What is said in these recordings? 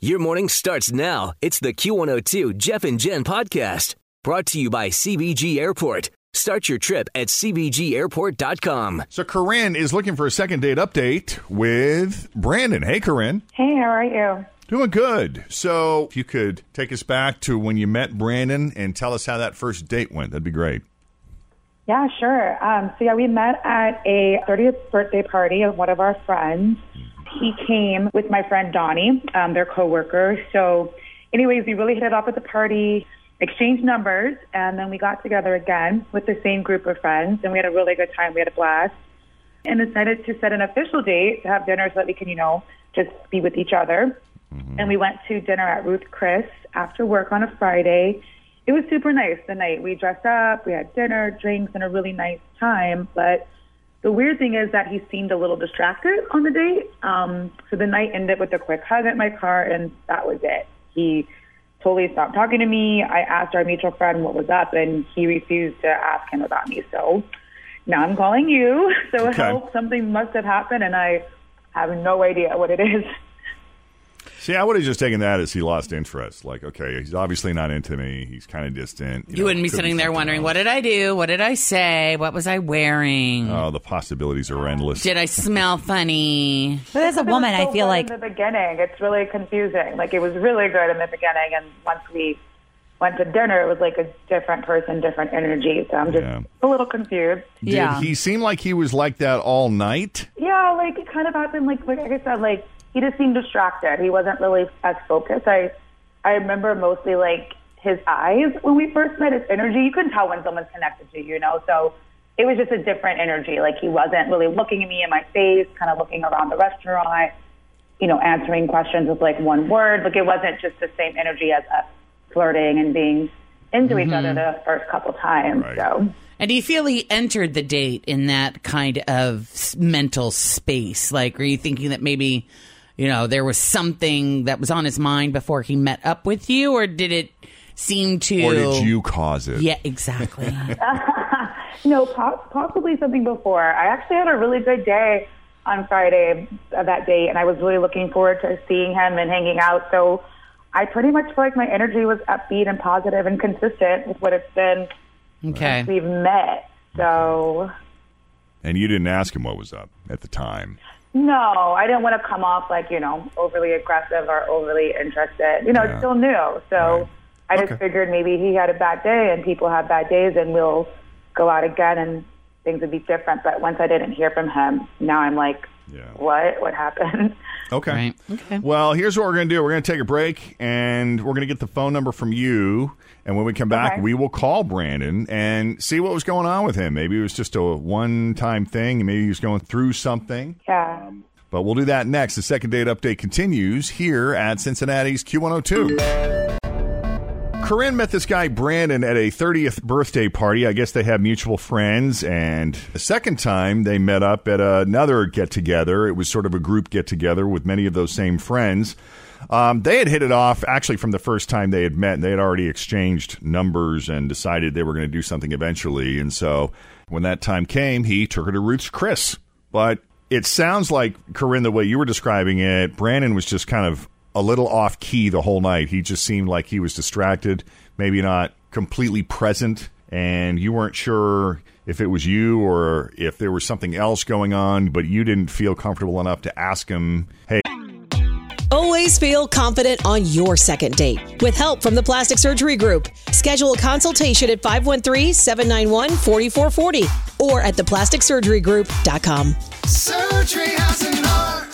Your morning starts now. It's the Q102 Jeff and Jen podcast brought to you by CVG Airport. Start your trip at CVGAirport.com. So Corinne is looking for a second date update with Brandon. Hey, Corinne. Hey, how are you? Doing good. So if you could take us back to when you met Brandon and tell us how that first date went, that'd be great. Yeah, sure. Um, so yeah, we met at a 30th birthday party of one of our friends. He came with my friend Donnie, um, their coworker. So, anyways, we really hit it off at the party, exchanged numbers, and then we got together again with the same group of friends, and we had a really good time. We had a blast, and decided to set an official date to have dinner so that we can, you know, just be with each other. And we went to dinner at Ruth's Chris after work on a Friday. It was super nice the night. We dressed up, we had dinner, drinks, and a really nice time. But the weird thing is that he seemed a little distracted on the date. Um, so the night ended with a quick hug at my car, and that was it. He totally stopped talking to me. I asked our mutual friend what was up, and he refused to ask him about me. So now I'm calling you. So Okay. help. Something must have happened, and I have no idea what it is. See, I would have just taken that as he lost interest. Like, okay, he's obviously not into me. He's kind of distant. You know, wouldn't be could sitting there wondering, else. what did I do? What did I say? What was I wearing? Oh, the possibilities are endless. did I smell funny? But as a woman, so I feel like in the beginning, it's really confusing. Like it was really good in the beginning, and once we went to dinner, it was like a different person, different energy. So I'm just Yeah. a little confused. Did Yeah. he seem like he was like that all night? Yeah, like it kind of happened. Like like I said, like he just seemed distracted. He wasn't really as focused. I I remember mostly like his eyes when we first met. His energy, you can tell when someone's connected to you, you know. So it was just a different energy. Like he wasn't really looking at me in my face, kind of looking around the restaurant, you know, answering questions with like one word. Like it wasn't just the same energy as us flirting and being into each other mm-hmm. the first couple times. Right. So. And do you feel he entered the date in that kind of mental space? Like, are you thinking that maybe, you know, there was something that was on his mind before he met up with you, or did it seem to? Or did you cause it? Yeah, exactly. No, po- possibly something before. I actually had a really good day on Friday of that date, and I was really looking forward to seeing him and hanging out. So I pretty much feel like my energy was upbeat and positive and consistent with what it's been okay. since we've met. So And you didn't ask him what was up at the time. No, I didn't want to come off like you know overly aggressive or overly interested. You know, Yeah. it's still new, so Right. I just Okay. figured maybe he had a bad day and people have bad days, and we'll go out again and things would be different. But once I didn't hear from him, now I'm like Yeah. what what happened. Okay. Right. Okay. Well, here's what we're going to do. We're going to take a break, and we're going to get the phone number from you. And when we come back, Okay. we will call Brandon and see what was going on with him. Maybe it was just a one-time thing. and Maybe he was going through something. Yeah. Um, but we'll do that next. The second date update continues here at Cincinnati's Q102. Corinne met this guy Brandon at a 30th birthday party. I guess they have mutual friends. And the second time they met up at another get together. It was sort of a group get together with many of those same friends. Um, they had hit it off actually from the first time they had met, they had already exchanged numbers and decided they were going to do something eventually. And so when that time came, he took her to Ruth's Chris. But it sounds like, Corinne, the way you were describing it, Brandon was just kind of a little off key the whole night. He just seemed like he was distracted, maybe not completely present, and you weren't sure if it was you or if there was something else going on, but you didn't feel comfortable enough to ask him, hey, Always feel confident on your second date. With help from the Plastic Surgery Group, schedule a consultation at 513-791-4440 or at theplasticsurgerygroup.com. Surgery has an art.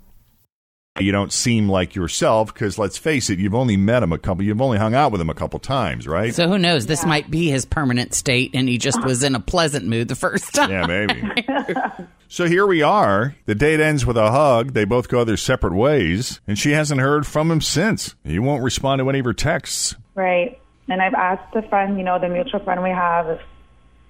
you don't seem like yourself because let's face it, you've only met him a couple, you've only hung out with him a couple times, right? So who knows? This might be his permanent state, and he just was in a pleasant mood the first time. Yeah, maybe. so here we are. The date ends with a hug. They both go their separate ways, and she hasn't heard from him since. He won't respond to any of her texts. Right. And I've asked the friend, you know, the mutual friend we have, if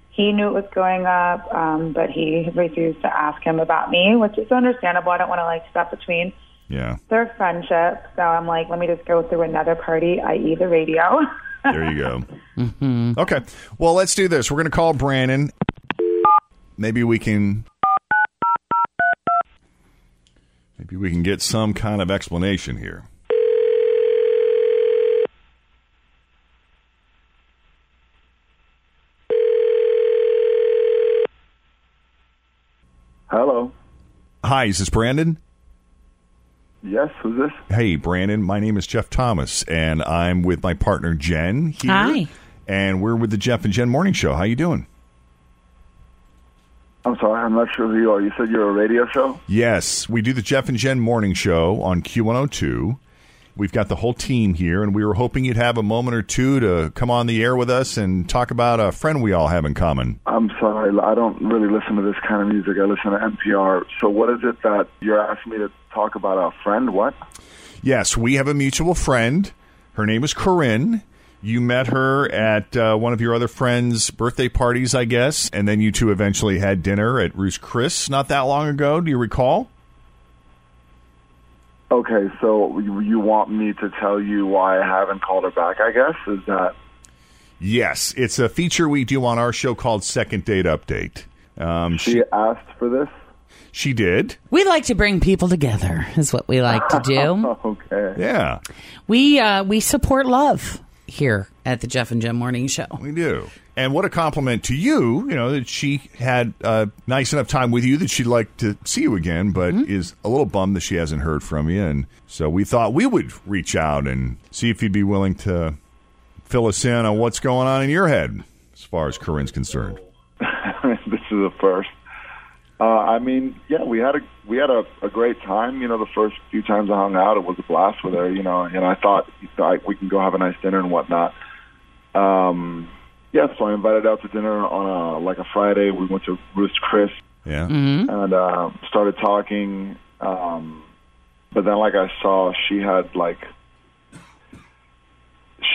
he knew it was going up, um, but he refused to ask him about me, which is understandable. I don't want to like step between Yeah, their friendship. So I'm like, let me just go through another party, i.e., the radio. there you go. Mm-hmm. Okay, well, let's do this. We're going to call Brandon. Maybe we can. Maybe we can get some kind of explanation here. Hello. Hi, is this Brandon? Yes, who's this? Hey, Brandon. My name is Jeff Thomas, and I'm with my partner Jen here. Hi. And we're with the Jeff and Jen Morning Show. How you doing? I'm sorry, I'm not sure who you are. You said you're a radio show? Yes, we do the Jeff and Jen Morning Show on Q102. We've got the whole team here, and we were hoping you'd have a moment or two to come on the air with us and talk about a friend we all have in common. I'm sorry, I don't really listen to this kind of music. I listen to NPR. So what is it that you're asking me to talk about a friend? What? Yes, we have a mutual friend. Her name is Corinne. You met her at uh, one of your other friends' birthday parties, I guess, and then you two eventually had dinner at Ruth's Chris not that long ago. Do you recall? Okay, so you, you want me to tell you why I haven't called her back, I guess? Is that... Yes, it's a feature we do on our show called Second Date Update. Um, She she, asked for this? She did. We like to bring people together, is what we like to do. Okay. Yeah, we uh, we support love here at the Jeff and Jen Morning Show. we do. And what a compliment to you, you know, that she had a nice enough time with you that she'd like to see you again, but is a little bummed that she hasn't heard from you. And so we thought we would reach out and see if you'd be willing to fill us in on what's going on in your head as far as Corinne's concerned. this is a first. Uh, I mean, yeah, we had a we had a, a great time. You know, the first few times I hung out, it was a blast with her. You know, and I thought like, we can go have a nice dinner and whatnot. Um, yeah, so I invited her out to dinner on a like a Friday. We went to Ruth's Chris Yeah. mhm and uh, started talking. Um, but then, like I saw, she had like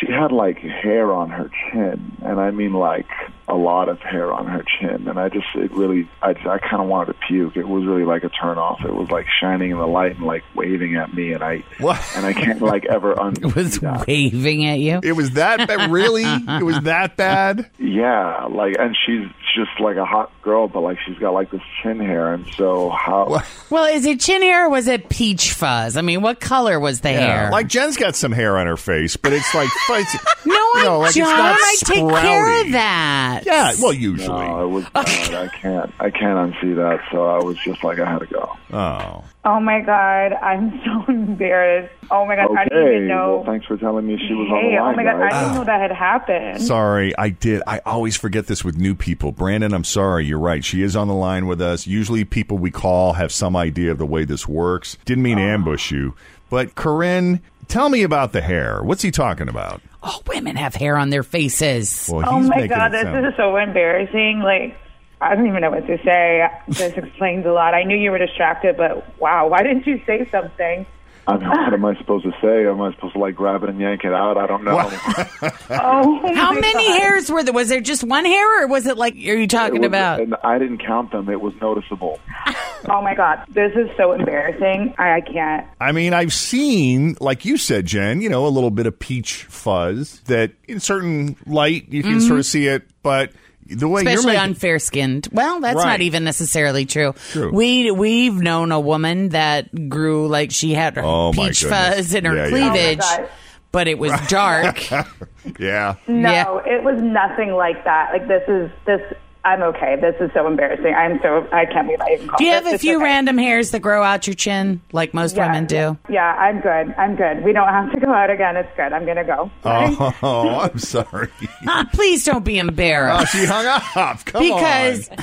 she had like hair on her chin, and I mean like a lot of hair on her chin. And I just it really I I kind of wanted to puke. It was really like a turn off. It was like shining in the light and like waving at me, and I What? and I can't like ever unsee It was that. waving at you. It was that bad? Really? It was that bad? Yeah, like, and she's just like a hot girl, but like she's got like this chin hair, and so how? Well, is it chin hair or was it peach fuzz? I mean, what color was the hair? Like Jen's got some hair on her face, but it's like it's, no, you I know, like it's don't. not I take care sprouty. of that. Yeah, well, usually. No, it was bad. I can't. I can't unsee that. So I was just like, I had to go. Oh. Oh my god, I'm so embarrassed. Oh my god, I didn't even know. Well, thanks for telling me she was on the oh line, oh my god, guys. I didn't know that had happened. Sorry, I did. I always forget this with new people. Brandon, I'm sorry. You're right. She is on the line with us. Usually, people we call have some idea of the way this works. Didn't mean to ambush you. But, Corinne, tell me about the hair. What's he talking about? Oh, women have hair on their faces. Well, Oh my god, this sound- is so embarrassing. Like, I don't even know what to say. This explains a lot. I knew you were distracted, but wow, why didn't you say something? I mean, what am I supposed to say? Am I supposed to like grab it and yank it out? I don't know. Oh, How many God. hairs were there? Was there just one hair, or was it like? Are you talking was- about? And I didn't count them. It was noticeable. Oh my god, this is so embarrassing. I, I can't. I mean, I've seen, like you said, Jen, you know, a little bit of peach fuzz that in certain light you can sort of mm-hmm. see it, but the way. Especially you're on making, fair skinned. Well, that's Right. not even necessarily true. True. We we've known a woman that grew like she had her Oh, my peach fuzz in her Yeah, yeah. cleavage, Oh, but it was dark. yeah. No, Yeah. it was nothing like that. Like this is this. I'm okay. This is so embarrassing. I'm so. I can't believe I even called. do you have this. a few okay. random hairs that grow out your chin, like most Yeah, women do? Yeah, I'm good. I'm good. We don't have to go out again. It's good. I'm gonna go. Oh, I'm sorry. Ah, please don't be embarrassed. Oh, embarrassed. she hung up. Come because on.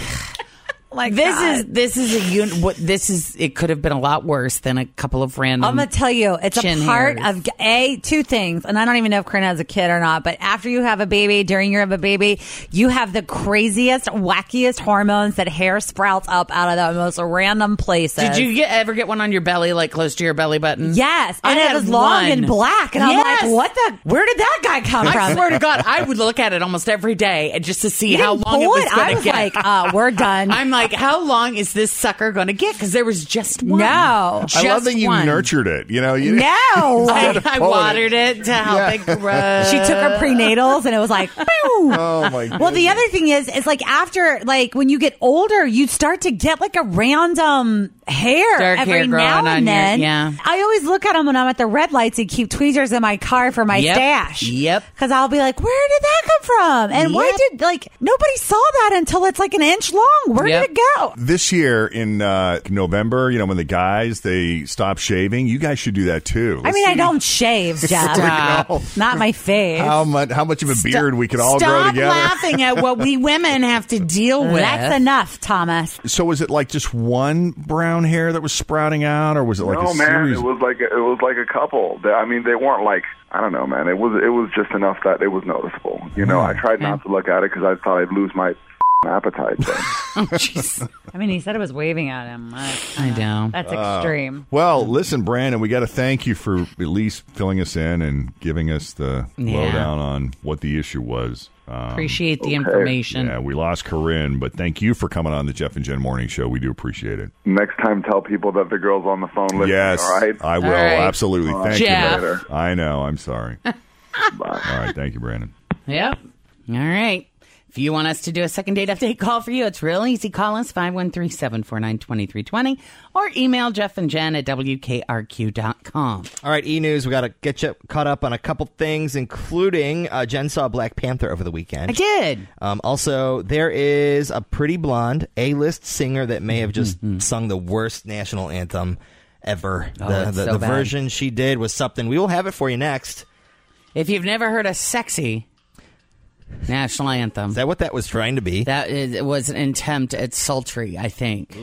Like this is this is a un- what this is it could have been a lot worse than a couple of random I'm gonna tell you, it's a part hairs. of a two things, and I don't even know if Corinne has a kid or not. But after you have a baby, during you have a baby, you have the craziest, wackiest hormones that hair sprouts up out of the most random places. Did you get, ever get one on your belly, like close to your belly button? Yes, I and it was long one. and black, and Yes. I'm like, what the? Where did that guy come I from? I swear to God, I would look at it almost every day and just to see You how long it was? I was get. like, uh, we're done. I'm like, how long is this sucker going to get? Because there was just one. No. just I love that you one. nurtured it. You know, you No. I, I pulling watered it, to help Yeah. it grow. She took her prenatals and it was like, boom. Oh my god. Well, the other thing is, is like after, like when you get older, you start to get like a random hair Dark every hair growing now on and your- then. yeah. I always look at them when I'm at the red lights and keep tweezers in my car for my Yep. stash. Yep. Because I'll be like, where did that come from? And why did like nobody saw that until it's like an inch long? Where Yep. did it go? this year in uh, November, you know, when the guys they stop shaving, you guys should do that too. I mean, I don't shave, Jeff. Not my face. how much how much of a beard we could all Stop grow together. laughing at what we women have to deal with. That's enough, Thomas. So was it like just one brown hair that was sprouting out, or was it like no, a man, series? it was like it was like a couple. I mean, they weren't like I don't know, man. It was it was just enough that it was noticeable. You know, I tried not to look at it because I thought I'd lose my appetite. Oh, jeez. I mean, he said it was waving at him. I, I know. That's uh, extreme. Well, listen, Brandon, we got to thank you for at least filling us in and giving us the Yeah. lowdown on what the issue was. Um, Appreciate the information. Yeah, we lost Corinne, but thank you for coming on the Jeff and Jen Morning Show. We do appreciate it. next time, tell people that the girl's on the phone listening. yes, all right. I will All right. absolutely. Thank Jeff. you. I know. I'm sorry. All right, thank you, Brandon. Yep. All right. If you want us to do a second date update call for you, it's real easy. Call us 513-749-2320 or email Jeff and Jen at WKRQ.com. All right, E News, we got to get you caught up on a couple things, including uh, Jen saw Black Panther over the weekend. I did. Um, also, there is a pretty blonde A list singer that may have just sung the worst national anthem ever. Oh, the the, so the version she did was something. We will have it for you next. If you've never heard a sexy national anthem, Is that what that was trying to be? that is, it was an attempt at sultry, I think.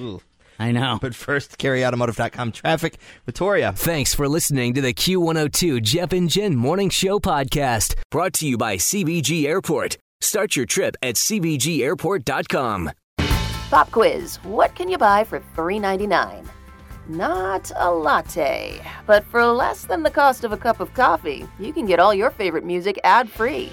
I know. But first, kerryautomotive.com traffic. Victoria. Thanks for listening to the Q102 Jeff and Jen Morning Show podcast, brought to you by CVG Airport. Start your trip at CVGAirport.com. Pop quiz What can you buy for $3.99? Not a latte, but for less than the cost of a cup of coffee, you can get all your favorite music ad free.